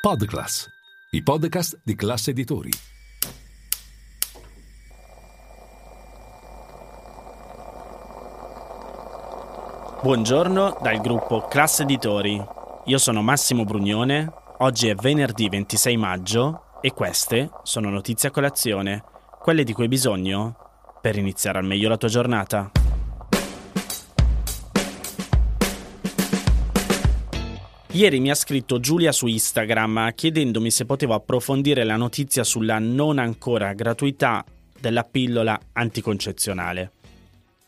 Podclass, i podcast di classe editori. Buongiorno dal gruppo Classe Editori. Io sono Massimo Brugnone. Oggi è venerdì 26 maggio e queste sono notizie a colazione, quelle di cui hai bisogno per iniziare al meglio la tua giornata. Ieri mi ha scritto Giulia su Instagram chiedendomi se potevo approfondire la notizia sulla non ancora gratuità della pillola anticoncezionale.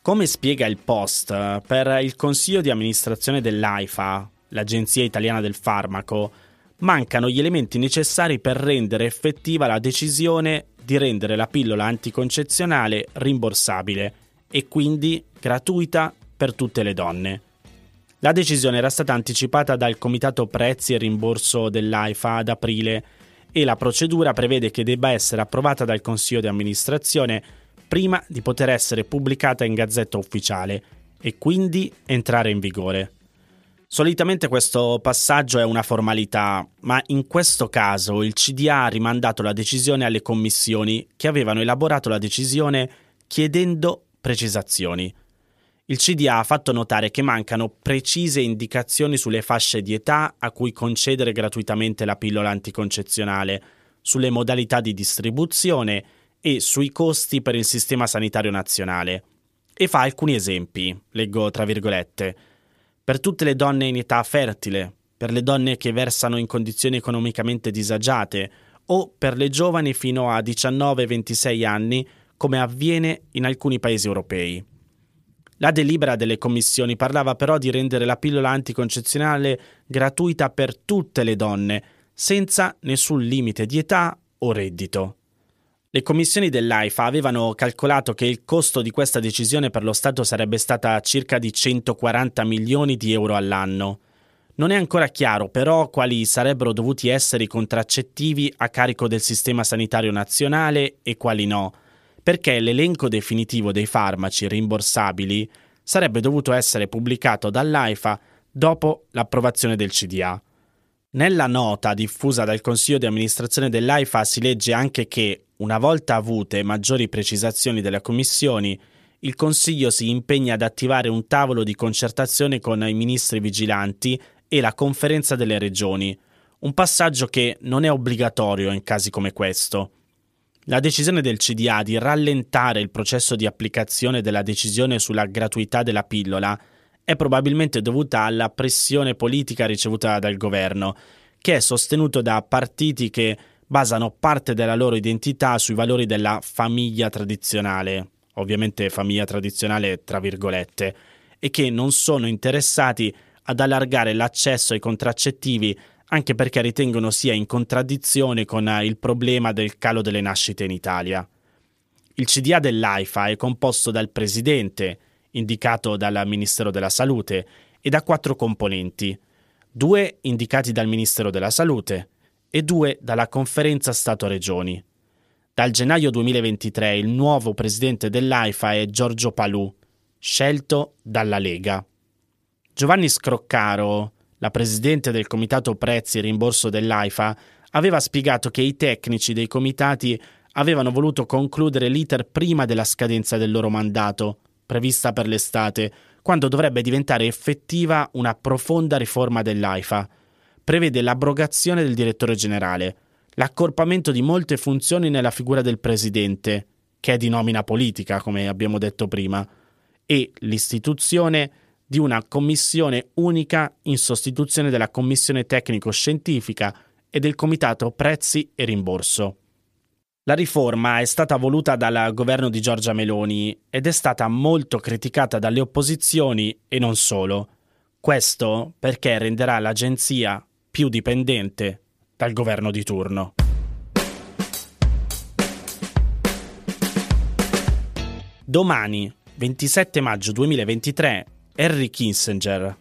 Come spiega il post, per il consiglio di amministrazione dell'AIFA, l'Agenzia Italiana del Farmaco, mancano gli elementi necessari per rendere effettiva la decisione di rendere la pillola anticoncezionale rimborsabile e quindi gratuita per tutte le donne. La decisione era stata anticipata dal Comitato Prezzi e Rimborso dell'AIFA ad aprile e la procedura prevede che debba essere approvata dal Consiglio di amministrazione prima di poter essere pubblicata in Gazzetta Ufficiale e quindi entrare in vigore. Solitamente questo passaggio è una formalità, ma in questo caso il CDA ha rimandato la decisione alle commissioni che avevano elaborato la decisione chiedendo precisazioni. Il CDA ha fatto notare che mancano precise indicazioni sulle fasce di età a cui concedere gratuitamente la pillola anticoncezionale, sulle modalità di distribuzione e sui costi per il sistema sanitario nazionale. E fa alcuni esempi, leggo tra virgolette, per tutte le donne in età fertile, per le donne che versano in condizioni economicamente disagiate o per le giovani fino a 19-26 anni, come avviene in alcuni paesi europei. La delibera delle commissioni parlava però di rendere la pillola anticoncezionale gratuita per tutte le donne, senza nessun limite di età o reddito. Le commissioni dell'AIFA avevano calcolato che il costo di questa decisione per lo Stato sarebbe stata circa di 140 milioni di euro all'anno. Non è ancora chiaro però quali sarebbero dovuti essere i contraccettivi a carico del sistema sanitario nazionale e quali no, perché l'elenco definitivo dei farmaci rimborsabili sarebbe dovuto essere pubblicato dall'AIFA dopo l'approvazione del CDA. Nella nota diffusa dal Consiglio di amministrazione dell'AIFA si legge anche che, una volta avute maggiori precisazioni delle commissioni, il Consiglio si impegna ad attivare un tavolo di concertazione con i ministri vigilanti e la conferenza delle regioni, un passaggio che non è obbligatorio in casi come questo. La decisione del CDA di rallentare il processo di applicazione della decisione sulla gratuità della pillola è probabilmente dovuta alla pressione politica ricevuta dal governo, che è sostenuto da partiti che basano parte della loro identità sui valori della famiglia tradizionale, ovviamente famiglia tradizionale tra virgolette, e che non sono interessati ad allargare l'accesso ai contraccettivi anche perché ritengono sia in contraddizione con eh, il problema del calo delle nascite in Italia. Il CDA dell'AIFA è composto dal presidente, indicato dal Ministero della Salute, e da quattro componenti, due indicati dal Ministero della Salute e due dalla Conferenza Stato-Regioni. Dal gennaio 2023 il nuovo presidente dell'AIFA è Giorgio Palù, scelto dalla Lega. Giovanni Scroccaro, la presidente del comitato prezzi e rimborso dell'AIFA, aveva spiegato che i tecnici dei comitati avevano voluto concludere l'iter prima della scadenza del loro mandato, prevista per l'estate, quando dovrebbe diventare effettiva una profonda riforma dell'AIFA. Prevede l'abrogazione del direttore generale, l'accorpamento di molte funzioni nella figura del presidente, che è di nomina politica, come abbiamo detto prima, e l'istituzione di una commissione unica in sostituzione della commissione tecnico-scientifica e del comitato prezzi e rimborso. La riforma è stata voluta dal governo di Giorgia Meloni ed è stata molto criticata dalle opposizioni e non solo. Questo perché renderà l'agenzia più dipendente dal governo di turno. Domani, 27 maggio 2023, Henry Kissinger,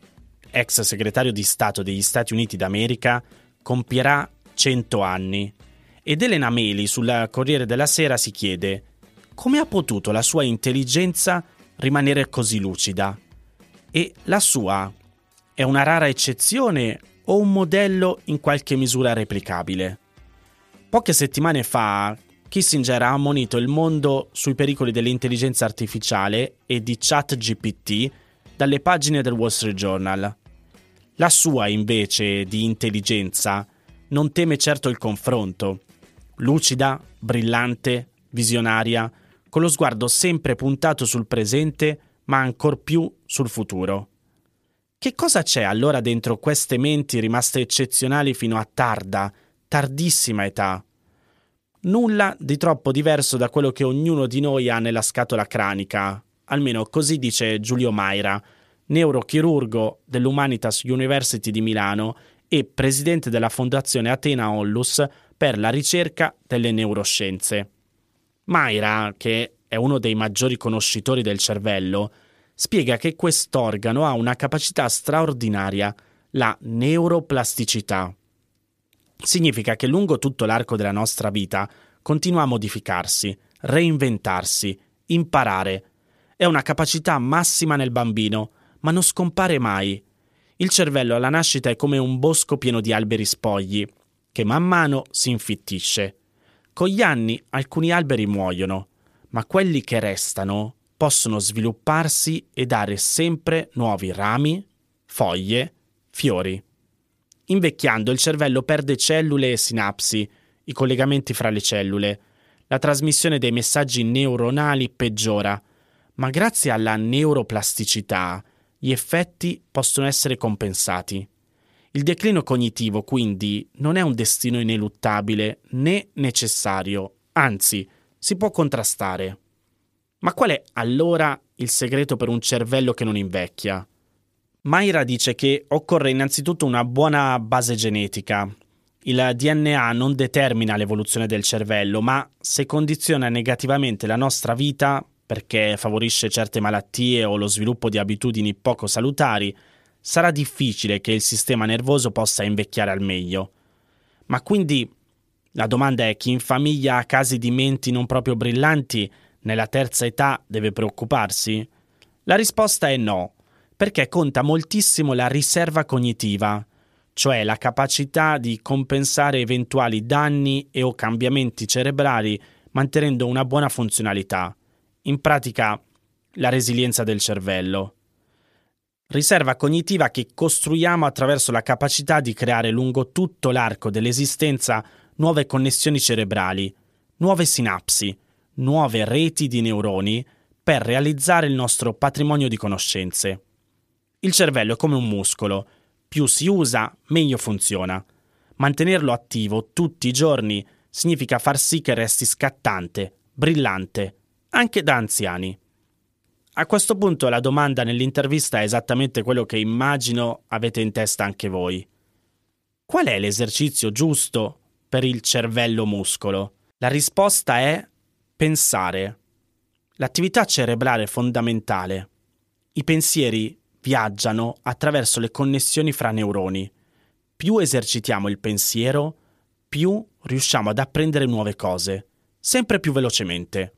ex segretario di Stato degli Stati Uniti d'America, compierà 100 anni ed Elena Meli sul Corriere della Sera si chiede come ha potuto la sua intelligenza rimanere così lucida? E la sua è una rara eccezione o un modello in qualche misura replicabile? Poche settimane fa Kissinger ha ammonito il mondo sui pericoli dell'intelligenza artificiale e di ChatGPT dalle pagine del Wall Street Journal. La sua, invece, di intelligenza non teme certo il confronto. Lucida, brillante, visionaria, con lo sguardo sempre puntato sul presente, ma ancor più sul futuro. Che cosa c'è allora dentro queste menti rimaste eccezionali fino a tarda, tardissima età? Nulla di troppo diverso da quello che ognuno di noi ha nella scatola cranica, almeno così dice Giulio Maira, neurochirurgo dell'Humanitas University di Milano e presidente della Fondazione Atena Onlus per la ricerca delle neuroscienze. Maira, che è uno dei maggiori conoscitori del cervello, spiega che quest'organo ha una capacità straordinaria, la neuroplasticità significa che lungo tutto l'arco della nostra vita continua a modificarsi, reinventarsi, imparare. È una capacità massima nel bambino, ma non scompare mai. Il cervello alla nascita è come un bosco pieno di alberi spogli, che man mano si infittisce. Con gli anni alcuni alberi muoiono, ma quelli che restano possono svilupparsi e dare sempre nuovi rami, foglie, fiori. Invecchiando il cervello perde cellule e sinapsi, i collegamenti fra le cellule. La trasmissione dei messaggi neuronali peggiora, ma grazie alla neuroplasticità gli effetti possono essere compensati. Il declino cognitivo quindi non è un destino ineluttabile né necessario, anzi si può contrastare. Ma qual è allora il segreto per un cervello che non invecchia? Mayra dice che occorre innanzitutto una buona base genetica. Il DNA non determina l'evoluzione del cervello, ma se condiziona negativamente la nostra vita, perché favorisce certe malattie o lo sviluppo di abitudini poco salutari, sarà difficile che il sistema nervoso possa invecchiare al meglio. Ma quindi la domanda è chi in famiglia ha casi di menti non proprio brillanti nella terza età deve preoccuparsi? La risposta è no perché conta moltissimo la riserva cognitiva, cioè la capacità di compensare eventuali danni e o cambiamenti cerebrali mantenendo una buona funzionalità, in pratica la resilienza del cervello. Riserva cognitiva che costruiamo attraverso la capacità di creare lungo tutto l'arco dell'esistenza nuove connessioni cerebrali, nuove sinapsi, nuove reti di neuroni per realizzare il nostro patrimonio di conoscenze. Il cervello è come un muscolo, più si usa, meglio funziona. Mantenerlo attivo tutti i giorni significa far sì che resti scattante, brillante, anche da anziani. A questo punto la domanda nell'intervista è esattamente quello che immagino avete in testa anche voi. Qual è l'esercizio giusto per il cervello muscolo? La risposta è pensare. L'attività cerebrale è fondamentale. I pensieri viaggiano attraverso le connessioni fra neuroni. Più esercitiamo il pensiero, più riusciamo ad apprendere nuove cose, sempre più velocemente.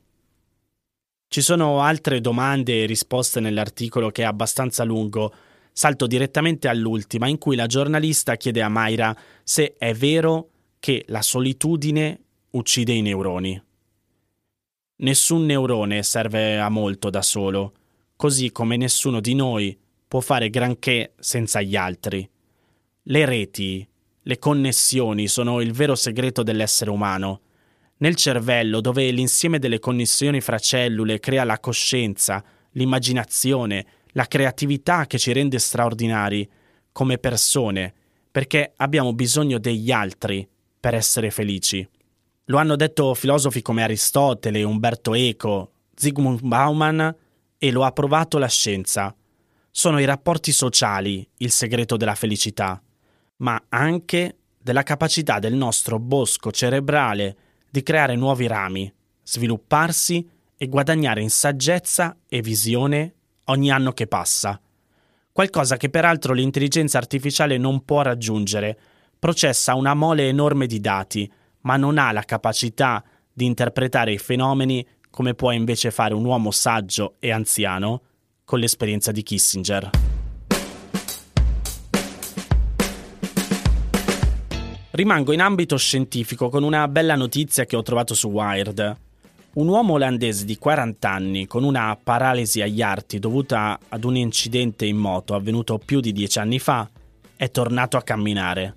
Ci sono altre domande e risposte nell'articolo che è abbastanza lungo. Salto direttamente all'ultima, in cui la giornalista chiede a Mayra se è vero che la solitudine uccide i neuroni. Nessun neurone serve a molto da solo, così come nessuno di noi può fare granché senza gli altri. Le reti, le connessioni sono il vero segreto dell'essere umano. Nel cervello, dove l'insieme delle connessioni fra cellule crea la coscienza, l'immaginazione, la creatività che ci rende straordinari come persone, perché abbiamo bisogno degli altri per essere felici. Lo hanno detto filosofi come Aristotele, Umberto Eco, Zygmunt Bauman e lo ha provato la scienza. Sono i rapporti sociali il segreto della felicità, ma anche della capacità del nostro bosco cerebrale di creare nuovi rami, svilupparsi e guadagnare in saggezza e visione ogni anno che passa. Qualcosa che peraltro l'intelligenza artificiale non può raggiungere, processa una mole enorme di dati, ma non ha la capacità di interpretare i fenomeni come può invece fare un uomo saggio e anziano con l'esperienza di Kissinger. Rimango in ambito scientifico con una bella notizia che ho trovato su Wired. Un uomo olandese di 40 anni con una paralisi agli arti dovuta ad un incidente in moto avvenuto più di 10 anni fa è tornato a camminare.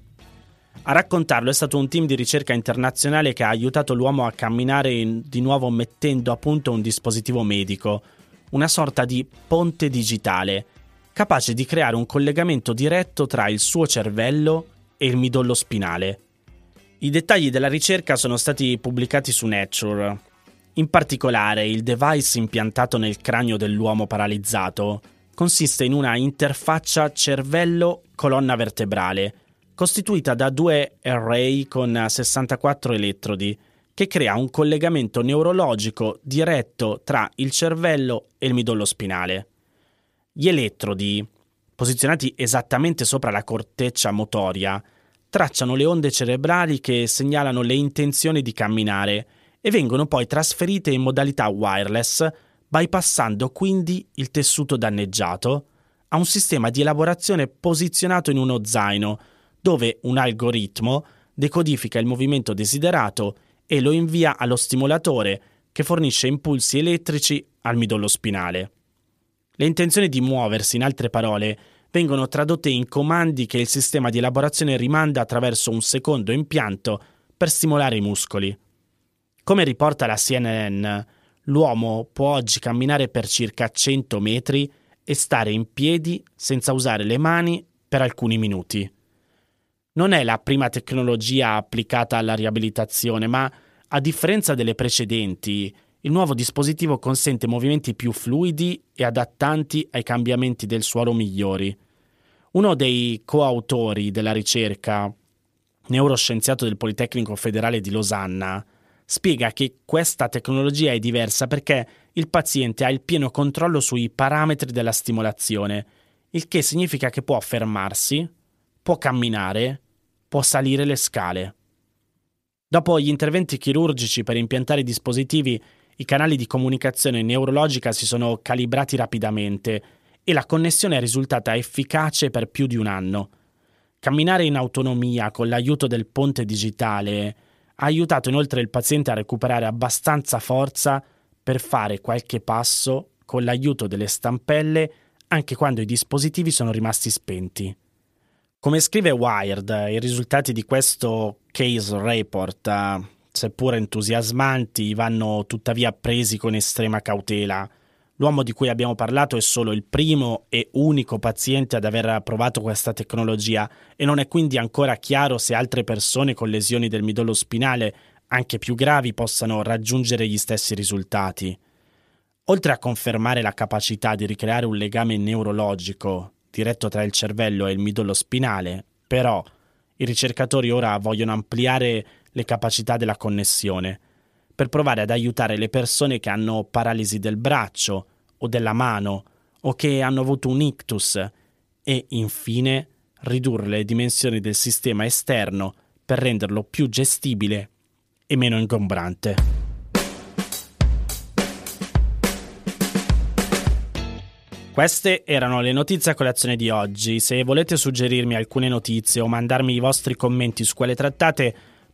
A raccontarlo è stato un team di ricerca internazionale che ha aiutato l'uomo a camminare in, di nuovo mettendo a punto un dispositivo medico, una sorta di ponte digitale, capace di creare un collegamento diretto tra il suo cervello e il midollo spinale. I dettagli della ricerca sono stati pubblicati su Nature. In particolare, il device impiantato nel cranio dell'uomo paralizzato consiste in una interfaccia cervello-colonna vertebrale, costituita da due array con 64 elettrodi, che crea un collegamento neurologico diretto tra il cervello e il midollo spinale. Gli elettrodi, posizionati esattamente sopra la corteccia motoria, tracciano le onde cerebrali che segnalano le intenzioni di camminare e vengono poi trasferite in modalità wireless, bypassando quindi il tessuto danneggiato a un sistema di elaborazione posizionato in uno zaino, dove un algoritmo decodifica il movimento desiderato e lo invia allo stimolatore che fornisce impulsi elettrici al midollo spinale. Le intenzioni di muoversi, in altre parole, vengono tradotte in comandi che il sistema di elaborazione rimanda attraverso un secondo impianto per stimolare i muscoli. Come riporta la CNN, l'uomo può oggi camminare per circa 100 metri e stare in piedi senza usare le mani per alcuni minuti non è la prima tecnologia applicata alla riabilitazione, ma a differenza delle precedenti, il nuovo dispositivo consente movimenti più fluidi e adattanti ai cambiamenti del suolo migliori. Uno dei coautori della ricerca, neuroscienziato del Politecnico Federale di Losanna, spiega che questa tecnologia è diversa perché il paziente ha il pieno controllo sui parametri della stimolazione, il che significa che può fermarsi, può camminare, può salire le scale. Dopo gli interventi chirurgici per impiantare i dispositivi, i canali di comunicazione neurologica si sono calibrati rapidamente e la connessione è risultata efficace per più di un anno. Camminare in autonomia con l'aiuto del ponte digitale ha aiutato inoltre il paziente a recuperare abbastanza forza per fare qualche passo con l'aiuto delle stampelle anche quando i dispositivi sono rimasti spenti. Come scrive Wired, i risultati di questo case report, seppur entusiasmanti, vanno tuttavia presi con estrema cautela. L'uomo di cui abbiamo parlato è solo il primo e unico paziente ad aver provato questa tecnologia e non è quindi ancora chiaro se altre persone con lesioni del midollo spinale, anche più gravi, possano raggiungere gli stessi risultati. Oltre a confermare la capacità di ricreare un legame neurologico diretto tra il cervello e il midollo spinale, però i ricercatori ora vogliono ampliare le capacità della connessione per provare ad aiutare le persone che hanno paralisi del braccio o della mano o che hanno avuto un ictus e infine ridurre le dimensioni del sistema esterno per renderlo più gestibile e meno ingombrante. Queste erano le notizie a colazione di oggi. Se volete suggerirmi alcune notizie o mandarmi i vostri commenti su quelle trattate,